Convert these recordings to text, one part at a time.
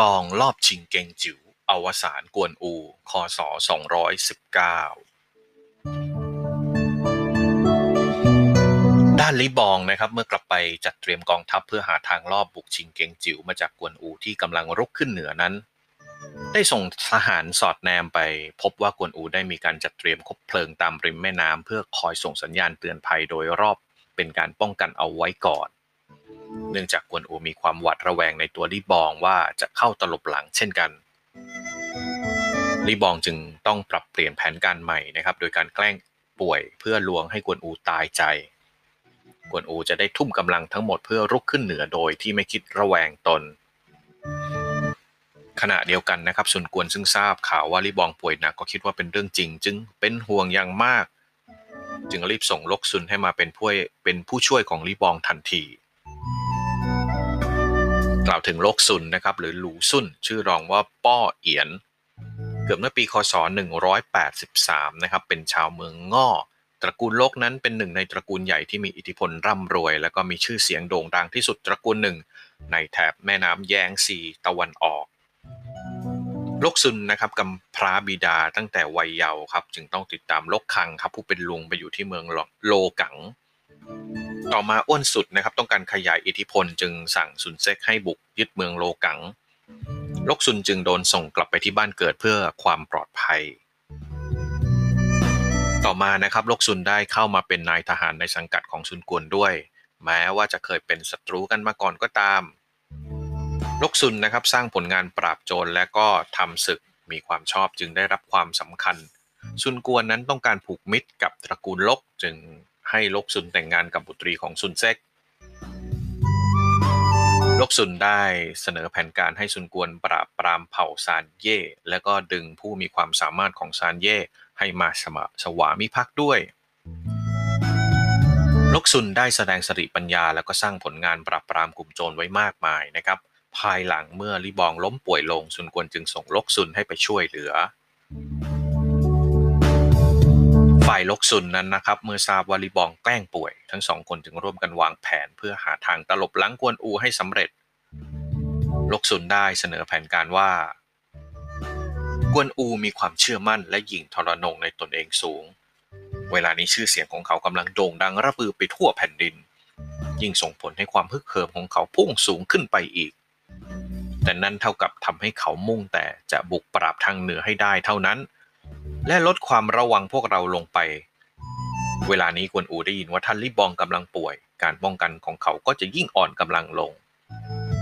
บองรอบชิงเกงจิ๋ว อวสานกวนอู คศ 219 ด้านลิบองนะครับเมื่อกลับไปจัดเตรียมกองทัพเพื่อหาทางลอบบุกชิงเกงจิ๋วมาจากกวนอูที่กำลังรุกขึ้นเหนือนั้น ได้ส่งทหารสอดแนมไป พบว่ากวนอูได้มีการจัดเตรียมคบเพลิงตามริมแม่น้ำเพื่อคอยส่งสัญญาณเตือนภัยโดยรอบเป็นการป้องกันเอาไว้ก่อน เนื่องจากกวนอูมีความหวาดระแวงในตัวลีบองว่าจะเข้าตลบหลังเช่นกันลีบองจึงต้องปรับเปลี่ยนแผนการใหม่นะครับ โดยการแกล้งป่วยเพื่อลวงให้กวนอูตายใจ กวนอูจะได้ทุ่มกำลังทั้งหมดเพื่อรุกขึ้นเหนือโดยที่ไม่คิดระแวงตน ขณะเดียวกันนะครับซุนกวนซึ่งทราบข่าวว่าลีบองป่วยหนักก็คิดว่าเป็นเรื่องจริง จึงเป็นห่วงอย่างมาก จึงรีบส่งลกซุนให้มาเป็นผู้เป็นผู้ช่วยของลีบองทันที กล่าวถึงโลกซุนนะครับหรือหลูซุนชื่อรองว่าป้อเอียน เกิดเมื่อปีคศ 183 นะครับเป็นชาวเมืองง่อตระกูลโลกนั้นเป็นหนึ่งในตระกูลใหญ่ที่มีอิทธิพลร่ำรวย และก็มีชื่อเสียงโด่งดังที่สุดตระกูลหนึ่ง ในแถบแม่น้ำแยงซีตะวันออกโลกซุนนะครับกำพร้าบิดาตั้งแต่วัยเยาว์ครับ จึงต้องติดตามโลกคังครับ ผู้เป็นลุงไปอยู่ที่เมืองโลกัง ต่อมาอ้วนสุดนะครับต้องการขยายอิทธิพลจึงสั่งซุนเซกให้บุกยึดเมืองโลกังลกซุนจึงโดนส่งกลับไปที่บ้านเกิดเพื่อความปลอดภัย ต่อมานะครับลกซุนได้เข้ามาเป็นนายทหารในสังกัดของซุนกวนด้วย แม้ว่าจะเคยเป็นศัตรูกันมาก่อนก็ตามลกซุนนะครับสร้างผลงานปราบโจรและก็ทำศึกมีความชอบจึงได้รับความสำคัญ ซุนกวนนั้นต้องการผูกมิตรกับตระกูลลกจึง ให้ลกซุนแต่งงานกับบุตรีของซุนเซกลกซุนได้เสนอแผนการให้ซุนกวนปราบปรามเผ่าซานเย่ และก็ดึงผู้มีความสามารถของซานเย่ให้มาสมสวามิภักดิ์ด้วย ลกซุนได้แสดงสติปัญญาแล้วก็สร้างผลงานปราบปรามกลุ่มโจรไว้มากมายนะครับ ภายหลังเมื่อลิบองล้มป่วยลงซุนกวนจึงส่งลกซุนให้ไปช่วยเหลือ ฝ่ายลกซุนนั้นนะครับเมื่อทราบว่าลีบองแกล้งป่วย ทั้งสองคนจึงร่วมกันวางแผนเพื่อหาทางตลบหลังกวนอูให้สำเร็จ ลกซุนได้เสนอแผนการว่า กวนอูมีความเชื่อมั่นและหยิ่งทรนงในตนเองสูง เวลานี้ชื่อเสียงของเขากำลังโด่งดังระบือไปทั่วแผ่นดิน ยิ่งส่งผลให้ความฮึกเหิมของเขาพุ่งสูงขึ้นไปอีก แต่นั่นเท่ากับทำให้เขามุ่งแต่จะบุกปราบทางเหนือให้ได้เท่านั้น และลดความระวังพวกเราลงไป เวลานี้กวนอูได้ยินว่าท่านลิบองกำลังป่วย การป้องกันของเขาก็จะยิ่งอ่อนกำลังลง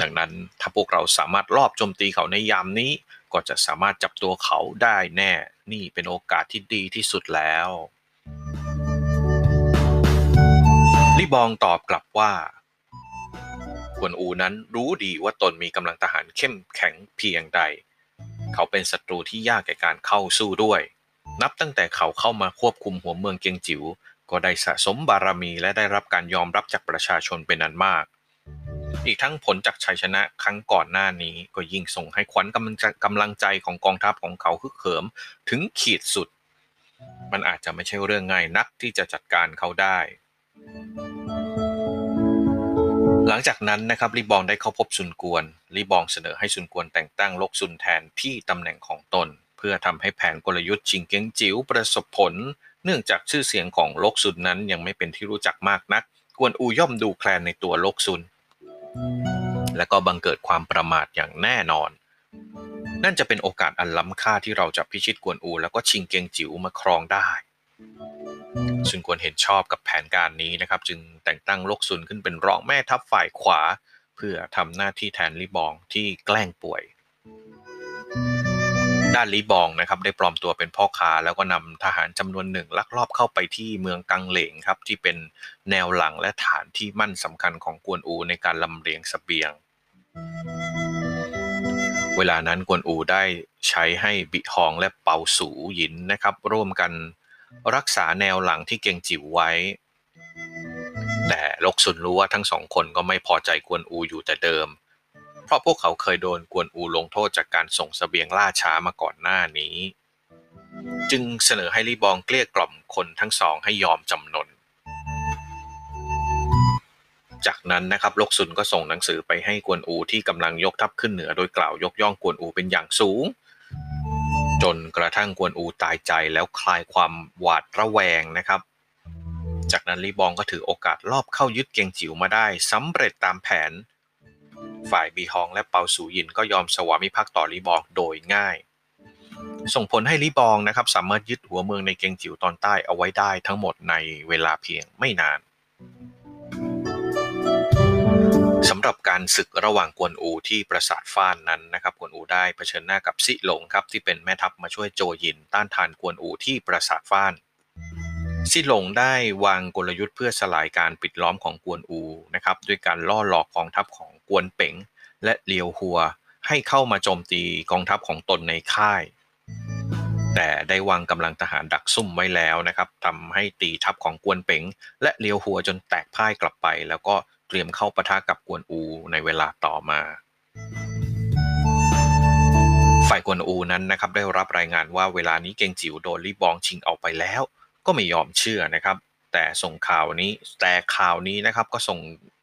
ดังนั้นถ้าพวกเราสามารถลอบโจมตีเขาในยามนี้ ก็จะสามารถจับตัวเขาได้แน่ นี่เป็นโอกาสที่ดีที่สุดแล้วลิบองตอบกลับว่ากวนอูนั้นรู้ดีว่าตนมีกำลังทหารเข้มแข็งเพียงใด เขาเป็นศัตรูที่ยากแก่การเข้าสู้ด้วย นับตั้งแต่เขาเข้ามาควบคุมหัวเมืองเกียงจิ๋ว ก็ได้สะสมบารมีและได้รับการยอมรับจากประชาชนเป็นอันมาก อีกทั้งผลจากชัยชนะครั้งก่อนหน้านี้ก็ยิ่งส่งให้ขวัญกำลังใจกำลังใจของกองทัพของเขาฮึกเหิมถึงขีดสุด มันอาจจะไม่ใช่เรื่องง่ายนักที่จะจัดการเขาได้ หลังจากนั้นนะครับลีบองได้เข้าพบซุนกวนลีบองเสนอให้ซุนกวนแต่งตั้งลกซุนแทนที่ตำแหน่งของตน เพื่อทำให้แผนกลยุทธ์ชิงเก้งจิ๋วประสบผล เนื่องจากชื่อเสียงของลกซุนนั้นยังไม่เป็นที่รู้จักมากนัก กวนอูย่อมดูแคลนในตัวโลกซุน และก็บังเกิดความประมาทอย่างแน่นอน นั่นจะเป็นโอกาสอันล้ำค่าที่เราจะพิชิตกวนอู แล้วก็ชิงเกงจิ๋วมาครองได้ซุนกวนเห็นชอบกับแผนการนี้นะครับ จึงแต่งตั้งโลกซุนขึ้นเป็นรองแม่ทัพฝ่ายขวา เพื่อทำหน้าที่แทนลิบองที่แกล้งป่วย ด้านลีบองนะครับได้ปลอมตัวเป็นพ่อค้า แล้วก็นำทหารจำนวนหนึ่งลักลอบเข้าไปที่เมืองกังเหลงครับที่เป็นแนวหลังและฐานที่มั่นสำคัญของกวนอูในการลำเลียงสเสบียง เวลานั้นกวนอูได้ใช้ให้บิฮองและเปาสูหยินนะครับ ร่วมกันรักษาแนวหลังที่เก่งจิ๋วไว้ แต่ลกซุนรู้ว่าทั้งสองคนก็ไม่พอใจกวนอูอยู่แต่เดิม เพราะพวกเขาเคยโดนกวนอูลงโทษจากการส่งสเสบียงล่าช้ามาก่อนหน้านี้ จึงเสนอให้ลีบองเกลี้ยกล่อมคนทั้งสองให้ยอมจำนน จากนั้นนะครับลกซุนก็ส่งหนังสือไปให้กวนอูที่กำลังยกทัพขึ้นเหนือโดยกล่าวยกย่องกวนอูเป็นอย่างสูง จนกระทั่งกวนอูตายใจแล้วคลายความหวาดระแวงนะครับจากนั้นลีบองก็ถือโอกาสลอบเข้ายึดเกียงจิ๋วมาได้สำเร็จตามแผน ฝ่ายบีฮองและเปาสูยินก็ยอมสวามิภักดิ์ต่อลีบองโดยง่าย ส่งผลให้ลีบองนะครับสามารถยึดหัวเมืองในเกียงจิ๋วตอนใต้เอาไว้ได้ทั้งหมดในเวลาเพียงไม่นานสำหรับการศึกระหว่างกวนอูที่ปราสาทฟ้านนั้นนะครับกวนอูได้เผชิญหน้ากับซิหลงครับที่เป็นแม่ทัพมาช่วยโจยินต้านทานกวนอูที่ปราสาทฟ้าน ซิหลงได้วางกลยุทธ์เพื่อสลายการปิดล้อมของกวนอูนะครับด้วยการล่อหลอกกองทัพของกวนเป๋ง และเลียวหัว ให้เข้ามาโจมตีกองทัพของตนในค่าย แต่ได้วางกำลังทหารดักซุ่มไว้แล้วนะครับทำให้ตีทัพของกวนเป๋ง และเลียวหัวจนแตกพ่ายกลับไป แล้วก็เตรียมเข้าปะทะกับกวนอูในเวลาต่อมาฝ่ายกวนอูนั้นนะครับได้รับรายงานว่าเวลานี้เกงจิ๋วโดนลี่บองชิงเอาไปแล้ว ก็ไม่ยอมเชื่อนะครับ แต่ส่งข่าวนี้แต่ข่าวนี้นะครับก็ส่ง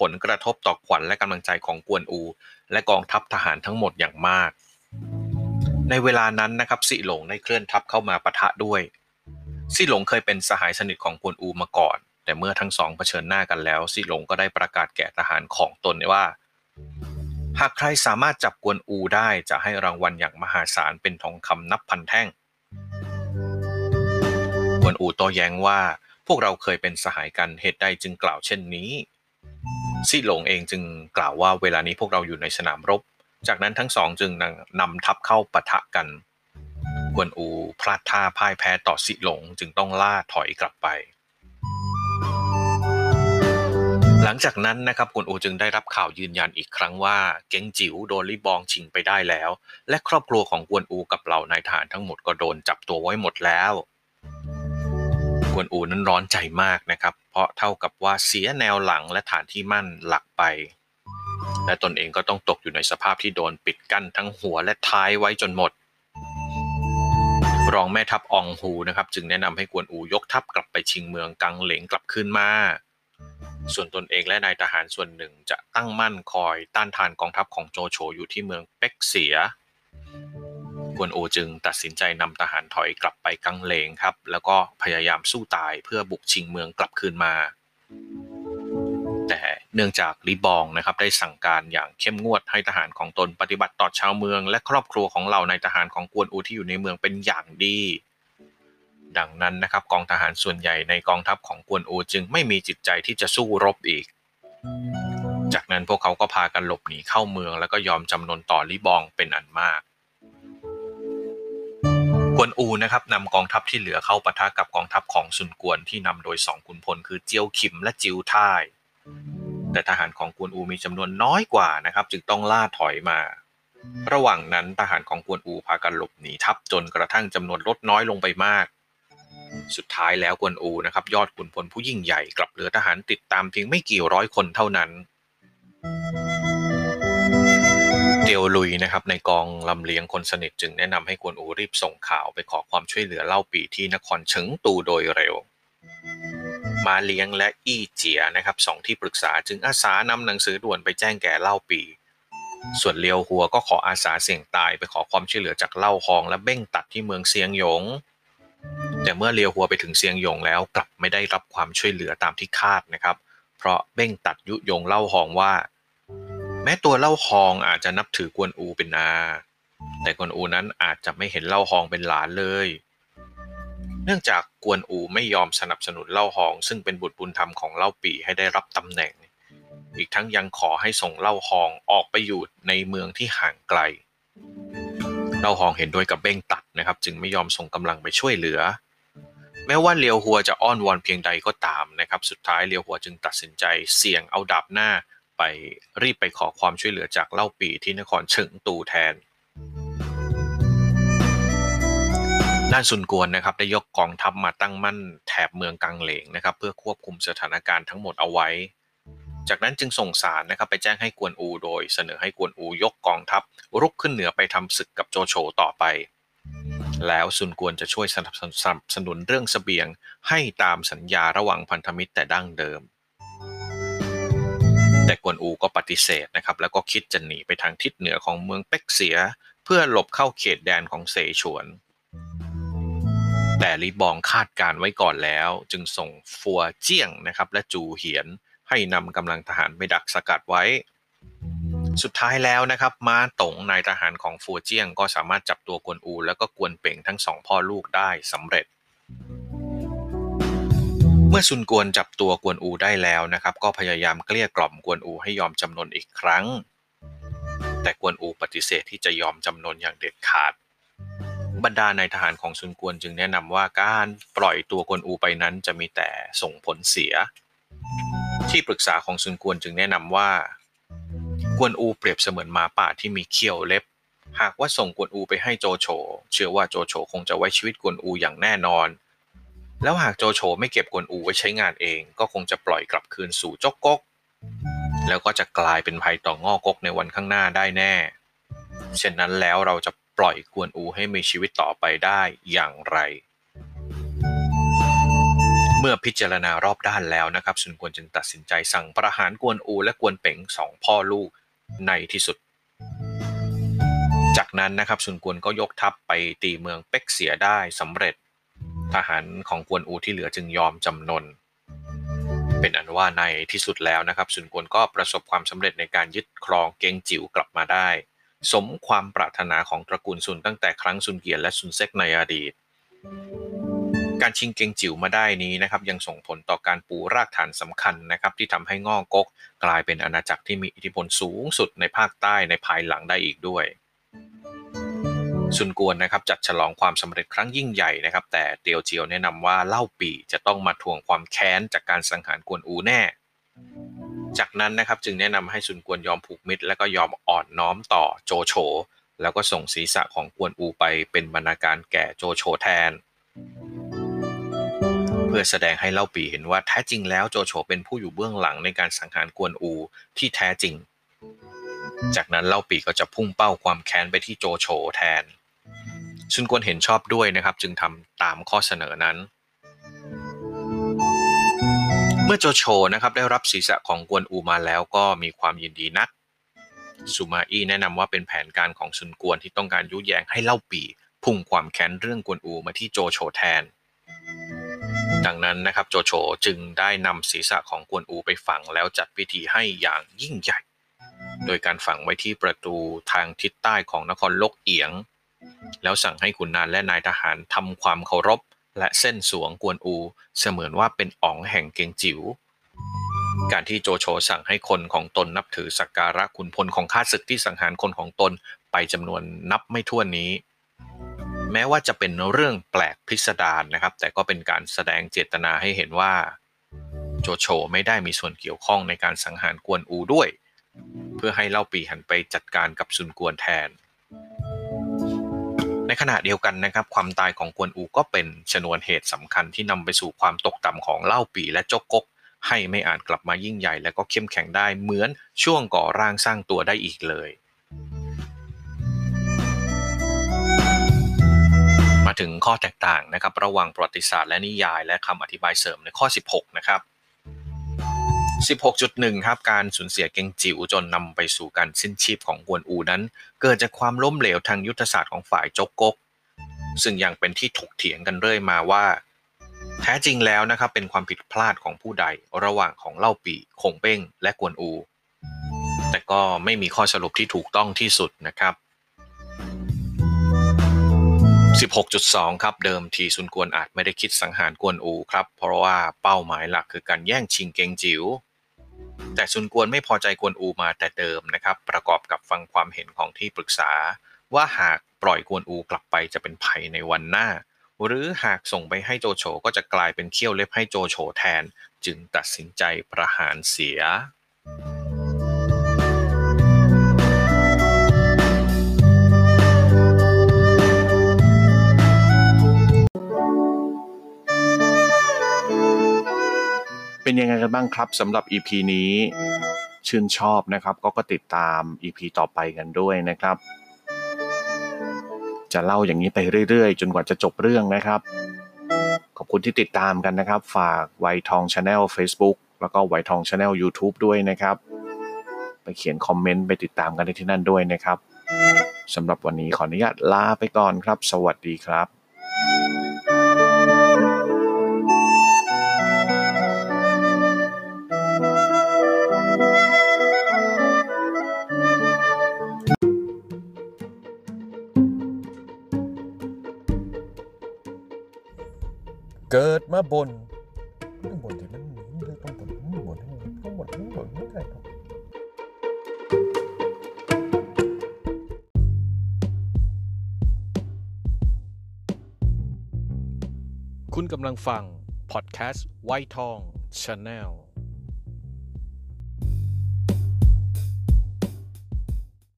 ผลกระทบต่อขวัญและกำลังใจของกวนอู และกองทัพทหารทั้งหมดอย่างมาก ในเวลานั้นนะครับสิหลงได้เคลื่อนทัพเข้ามาปะทะด้วยสิหลงเคยเป็นสหายสนิทของกวนอูมาก่อน แต่เมื่อทั้งสองเผชิญหน้ากันแล้วซิหลงก็ได้ประกาศแก่ทหารของตนว่า หากใครสามารถจับกวนอูได้จะให้รางวัลอย่างมหาศาลเป็นทองคำนับพันแท่ง อูโต้แย้งว่า พวกเราเคยเป็นสหายกันเหตุใดจึงกล่าวเช่นนี้ซิหลงเองจึงกล่าวว่าเวลานี้พวกเราอยู่ในสนามรบ จากนั้นทั้งสองจึงนำทัพเข้าปะทะกันกวนอูพลาดท่าพ่ายแพ้ต่อซิหลงจึงต้องล่าถอยกลับไป หลังจากนั้นนะครับกวนอูจึงได้รับข่าวยืนยันอีกครั้งว่าเก้งจิ๋วโดนลิบองชิงไปได้แล้ว และครอบครัวของกวนอูกับเหล่านายทหารทั้งหมดก็โดนจับตัวไว้หมดแล้ว วนอูนั้นร้อนใจมากนะครับ เพราะเท่ากับว่าเสียแนวหลังและฐานที่มั่นหลักไป และตนเองก็ต้องตกอยู่ในสภาพที่โดนปิดกั้นทั้งหัวและท้ายไว้จนหมด รองแม่ทัพอองฮูนะครับจึงแนะนำให้กวนอูยกทัพกลับไปชิงเมืองกังเหลงกลับคืนมา ส่วนตนเองและนายทหารส่วนหนึ่งจะตั้งมั่นคอยต้านทานกองทัพของโจโฉอยู่ที่เมืองเป็กเสีย กวนโอจึงตัดสินใจนำทหารถอยกลับไปกังเลงครับ แล้วก็พยายามสู้ตายเพื่อบุกชิงเมืองกลับคืนมา แต่เนื่องจากลีบองนะครับได้สั่งการอย่างเข้มงวดให้ทหารของตนปฏิบัติต่อชาวเมือง และครอบครัวของเหล่านายทหารของกวนอูที่อยู่ในเมืองเป็นอย่างดี ดังนั้นนะครับกองทหารส่วนใหญ่ในกองทัพของกวนอูจึงไม่มีจิตใจที่จะสู้รบอีกจากนั้นพวกเขาก็พากันหลบหนีเข้าเมืองแล้วก็ยอมจำนนต่อลิบองเป็นอันมาก กวนอูนะครับนำกองทัพที่เหลือเข้าปะทะกับกองทัพของซุนกวนที่นำโดยสองขุนพลคือเจียวขิมและจิวท่าย แต่ทหารของกวนอูมีจำนวนน้อยกว่านะครับ จึงต้องล่าถอยมา ระหว่างนั้นทหารของกวนอูพากันหลบหนีทัพจนกระทั่งจำนวนลดน้อยลงไปมาก สุดท้ายแล้วกวนอูนะครับ ยอดขุนพลผู้ยิ่งใหญ่กลับเหลือทหารติดตามเพียงไม่กี่ร้อยคนเท่านั้น เตียวลุยนะครับในกองลำเลียงคนสนิทจึงแนะนำให้กวนอูรีบส่งข่าวไปขอความช่วยเหลือเล่าปีที่นครเฉิงตูโดยเร็ว มาเลี้ยงและอี้เจียนะครับสองที่ปรึกษาจึงอาสานำหนังสือด่วนไปแจ้งแก่เล่าปี ส่วนเลียวหัวก็ขออาสาเสี่ยงตายไปขอความช่วยเหลือจากเล่าฮองและเบ้งตัดที่เมืองเซียงหยง แต่เมื่อเลียวหัวไปถึงเซียงหยงแล้วกลับไม่ได้รับความช่วยเหลือตามที่คาดนะครับ เพราะเบ้งตัดยุยงเล่าหองว่า แม้ตัวเล่าหองอาจจะนับถือกวนอูเป็นอา แต่กวนอูนั้นอาจจะไม่เห็นเล่าหองเป็นหลานเลย เนื่องจากกวนอูไม่ยอมสนับสนุนเล่าหอง ซึ่งเป็นบุตรบุญธรรมของเล่าปีให้ได้รับตำแหน่ง อีกทั้งยังขอให้ส่งเล่าหองออกไปอยู่ในเมืองที่ห่างไกล เล่าหองเห็นด้วยกับเบ้งตัดนะครับ จึงไม่ยอมส่งกำลังไปช่วยเหลือแม้ว่าเลียวหัวจะอ้อนวอนเพียงใดก็ตามนะครับ สุดท้ายเลียวหัวจึงตัดสินใจเสี่ยงเอาดาบหน้า ไปรีบไปขอความช่วยเหลือจากเล่าปีที่นครเฉิงตูแทน ด้านซุนกวนนะครับได้ยกกองทัพมาตั้งมั่นแถบเมืองกังเหลงนะครับเพื่อควบคุมสถานการณ์ทั้งหมดเอาไว้ จากนั้นจึงส่งสารนะครับไปแจ้งให้กวนอูโดย เสนอให้กวนอูยกกองทัพรุกขึ้นเหนือไปทำศึกกับโจโฉต่อไปแล้วซุนกวนจะช่วยสนับสนุนเรื่องสเสบียงให้ตามสัญญาระหว่างพันธมิตรแต่ดั้งเดิม วนอูก็ปฏิเสธนะครับแล้วก็คิดจะหนีไปทางทิศเหนือของเมืองเป็กเสีย เพื่อหลบเข้าเขตแดนของเสฉวน แต่ลีบองคาดการไว้ก่อนแล้ว จึงส่งฟัวเจี้ยงนะครับและจูเหียนให้นำกำลังทหารไปดักสกัดไว้ สุดท้ายแล้วนะครับมาตงนายทหารของฟัวเจี้ยงก็สามารถจับตัวกวนอู แล้วก็กวนเป่งทั้งสองพ่อลูกได้สำเร็จ เมื่อซุนกวนจับตัวกวนอูได้แล้วนะครับ ก็พยายามเกลี้ยกล่อมกวนอูให้ยอมจำนนอีกครั้ง แต่กวนอูปฏิเสธที่จะยอมจำนนอย่างเด็ดขาด บรรดานายทหารของซุนกวนจึงแนะนำว่าการปล่อยตัวกวนอูไปนั้นจะมีแต่ส่งผลเสีย ที่ปรึกษาของซุนกวนจึงแนะนำว่า กวนอูเปรียบเสมือนหมาป่าที่มีเขี้ยวเล็บหากว่าส่งกวนอูไปให้โจโฉ เชื่อว่าโจโฉคงจะไว้ชีวิตกวนอูอย่างแน่นอน แล้วหากโจโฉไม่เก็บกวนอูไว้ใช้งานเอง ก็คงจะปล่อยกลับคืนสู่จกกก แล้วก็จะกลายเป็นภัยต่องอกกในวันข้างหน้าได้แน่ เช่นนั้นแล้วเราจะปล่อยกวนอูให้มีชีวิตต่อไปได้อย่างไร เมื่อพิจารณารอบด้านแล้วนะครับสุนกวนจึงตัดสินใจสั่งประหารกวนอูและกวนเป๋งสองพ่อลูกในที่สุด จากนั้นนะครับสุนกวนก็ยกทัพไปตีเมืองเป็กเสียได้สำเร็จ ทหารของกวนอูที่เหลือจึงยอมจำนน เป็นอันว่าในที่สุดแล้วนะครับสุนกวนก็ประสบความสำเร็จในการยึดครองเกงจิ๋วกลับมาได้ สมความปรารถนาของตระกูลซุนตั้งแต่ครั้งซุนเกียนและซุนเซกในอดีต การชิงเกงจิ๋วมาได้นี้นะครับยังส่งผลต่อการปูรากฐานสำคัญนะครับที่ทำให้ง่อกก กลายเป็นอาณาจักรที่มีอิทธิพลสูงสุดในภาคใต้ในภายหลังได้อีกด้วย ซุนกวนนะครับจัดฉลองความสำเร็จครั้งยิ่งใหญ่นะครับ แต่เตียวเจียวแนะนำว่าเล่าปีจะต้องมาทวงความแค้นจากการสังหารกวนอูแน่ จากนั้นนะครับจึงแนะนำให้ซุนกวนยอมผูกมิตร และก็ยอมอ่อนน้อมต่อโจโฉแล้วก็ส่งศีรษะของกวนอูไปเป็นบรรณาการแก่โจโฉแทน เพื่อแสดงให้เล่าปีเห็นว่าแท้จริงแล้วโจโฉเป็นผู้อยู่เบื้องหลังในการสังหารกวนอูที่แท้จริง จากนั้นเล่าปีก็จะพุ่งเป้าความแค้นไปที่โจโฉแทนซุนกวนเห็นชอบด้วยนะครับ จึงทำตามข้อเสนอนั้น เมื่อโจโฉนะครับได้รับศีรษะของกวนอูมาแล้วก็มีความยินดีนักซูมาอี้แนะนำว่าเป็นแผนการของซุนกวนที่ต้องการยุแยงให้เล่าปี พุ่งความแค้นเรื่องกวนอูมาที่โจโฉแทน ดังนั้นนะครับโจโฉจึงได้นำศีรษะของกวนอูไปฝังแล้วจัดพิธีให้อย่างยิ่งใหญ่ โดยการฝังไว้ที่ประตูทางทิศใต้ของนครลกเอียง แล้วสั่งให้ขุนนางและนายทหารทำความเคารพ และเส้นสวงกวนอูเสมือนว่าเป็นอ๋องแห่งเกงจิว๋วการที่โจโฉสั่งให้คนของตนนับถือสักการะขุนพลของข้าศึกที่สังหารคนของตนไปจำนวนนับไม่ถ้วนนี้ แม้ว่าจะเป็นเรื่องแปลกพิสดารนะครับ แต่ก็เป็นการแสดงเจตนาให้เห็นว่า โจโฉไม่ได้มีส่วนเกี่ยวข้องในการสังหารกวนอูด้วย เพื่อให้เล่าปีหันไปจัดการกับซุนกวนแทน ในขณะเดียวกันนะครับ ความตายของกวนอูก็เป็นชนวนเหตุสำคัญที่นำไปสู่ความตกต่ำของเล่าปีและจกกก ให้ไม่อาจกลับมายิ่งใหญ่และก็เข้มแข็งได้เหมือนช่วงก่อร่างสร้างตัวได้อีกเลยมาถึงข้อแตกต่างนะครับ ระหว่างประวัติศาสตร์และนิยายและคำอธิบายเสริมในข้อ 16 นะครับ 16.1 ครับการสูญเสียเกงจิ๋วจนนำไปสู่การสิ้นชีพของกวนอูนั้น เกิดจากความล้มเหลวทางยุทธศาสตร์ของฝ่ายจกกก ซึ่งยังเป็นที่ถกเถียงกันเรื่อยมาว่า แท้จริงแล้วนะครับเป็นความผิดพลาดของผู้ใดระหว่างของเล่าปีคงเป้ง และกวนอู แต่ก็ไม่มีข้อสรุปที่ถูกต้องที่สุดนะครับ16.2 ครับเดิมทีซุนกวนอาจไม่ได้คิดสังหารกวนอูครับ เพราะว่าเป้าหมายหลักคือการแย่งชิงเกงจิ๋ว แต่ซุนกวนไม่พอใจกวนอูมาแต่เดิมนะครับ ประกอบกับฟังความเห็นของที่ปรึกษา ว่าหากปล่อยกวนอูกลับไปจะเป็นภัยในวันหน้า หรือหากส่งไปให้โจโฉก็จะกลายเป็นเขี้ยวเล็บให้โจโฉแทน จึงตัดสินใจประหารเสีย เป็นยังไงกันบ้างครับสำหรับ EP นี้ ชื่นชอบนะครับ ก็ก็ติดตาม EP ต่อไปกันด้วยนะครับ จะเล่าอย่างนี้ไปเรื่อยๆ จนกว่าจะจบเรื่องนะครับ ขอบคุณที่ติดตามกันนะครับ ฝากไวทองชาแนล Facebook แล้วก็วัยทอง Channel YouTube ด้วยนะครับ ไปเขียนคอมเมนต์ไปติดตามกันได้ที่นั่นด้วยนะครับสำหรับวันนี้ขออนุญาตลาไปก่อนครับ สวัสดีครับ เกิดมาบนต้องบนที่มันเลือกต้องบนต้องบนต้องบนต้องบนไม่ได้ครับคุณกำลังฟัง พอดแคสต์ไวทองชาแนล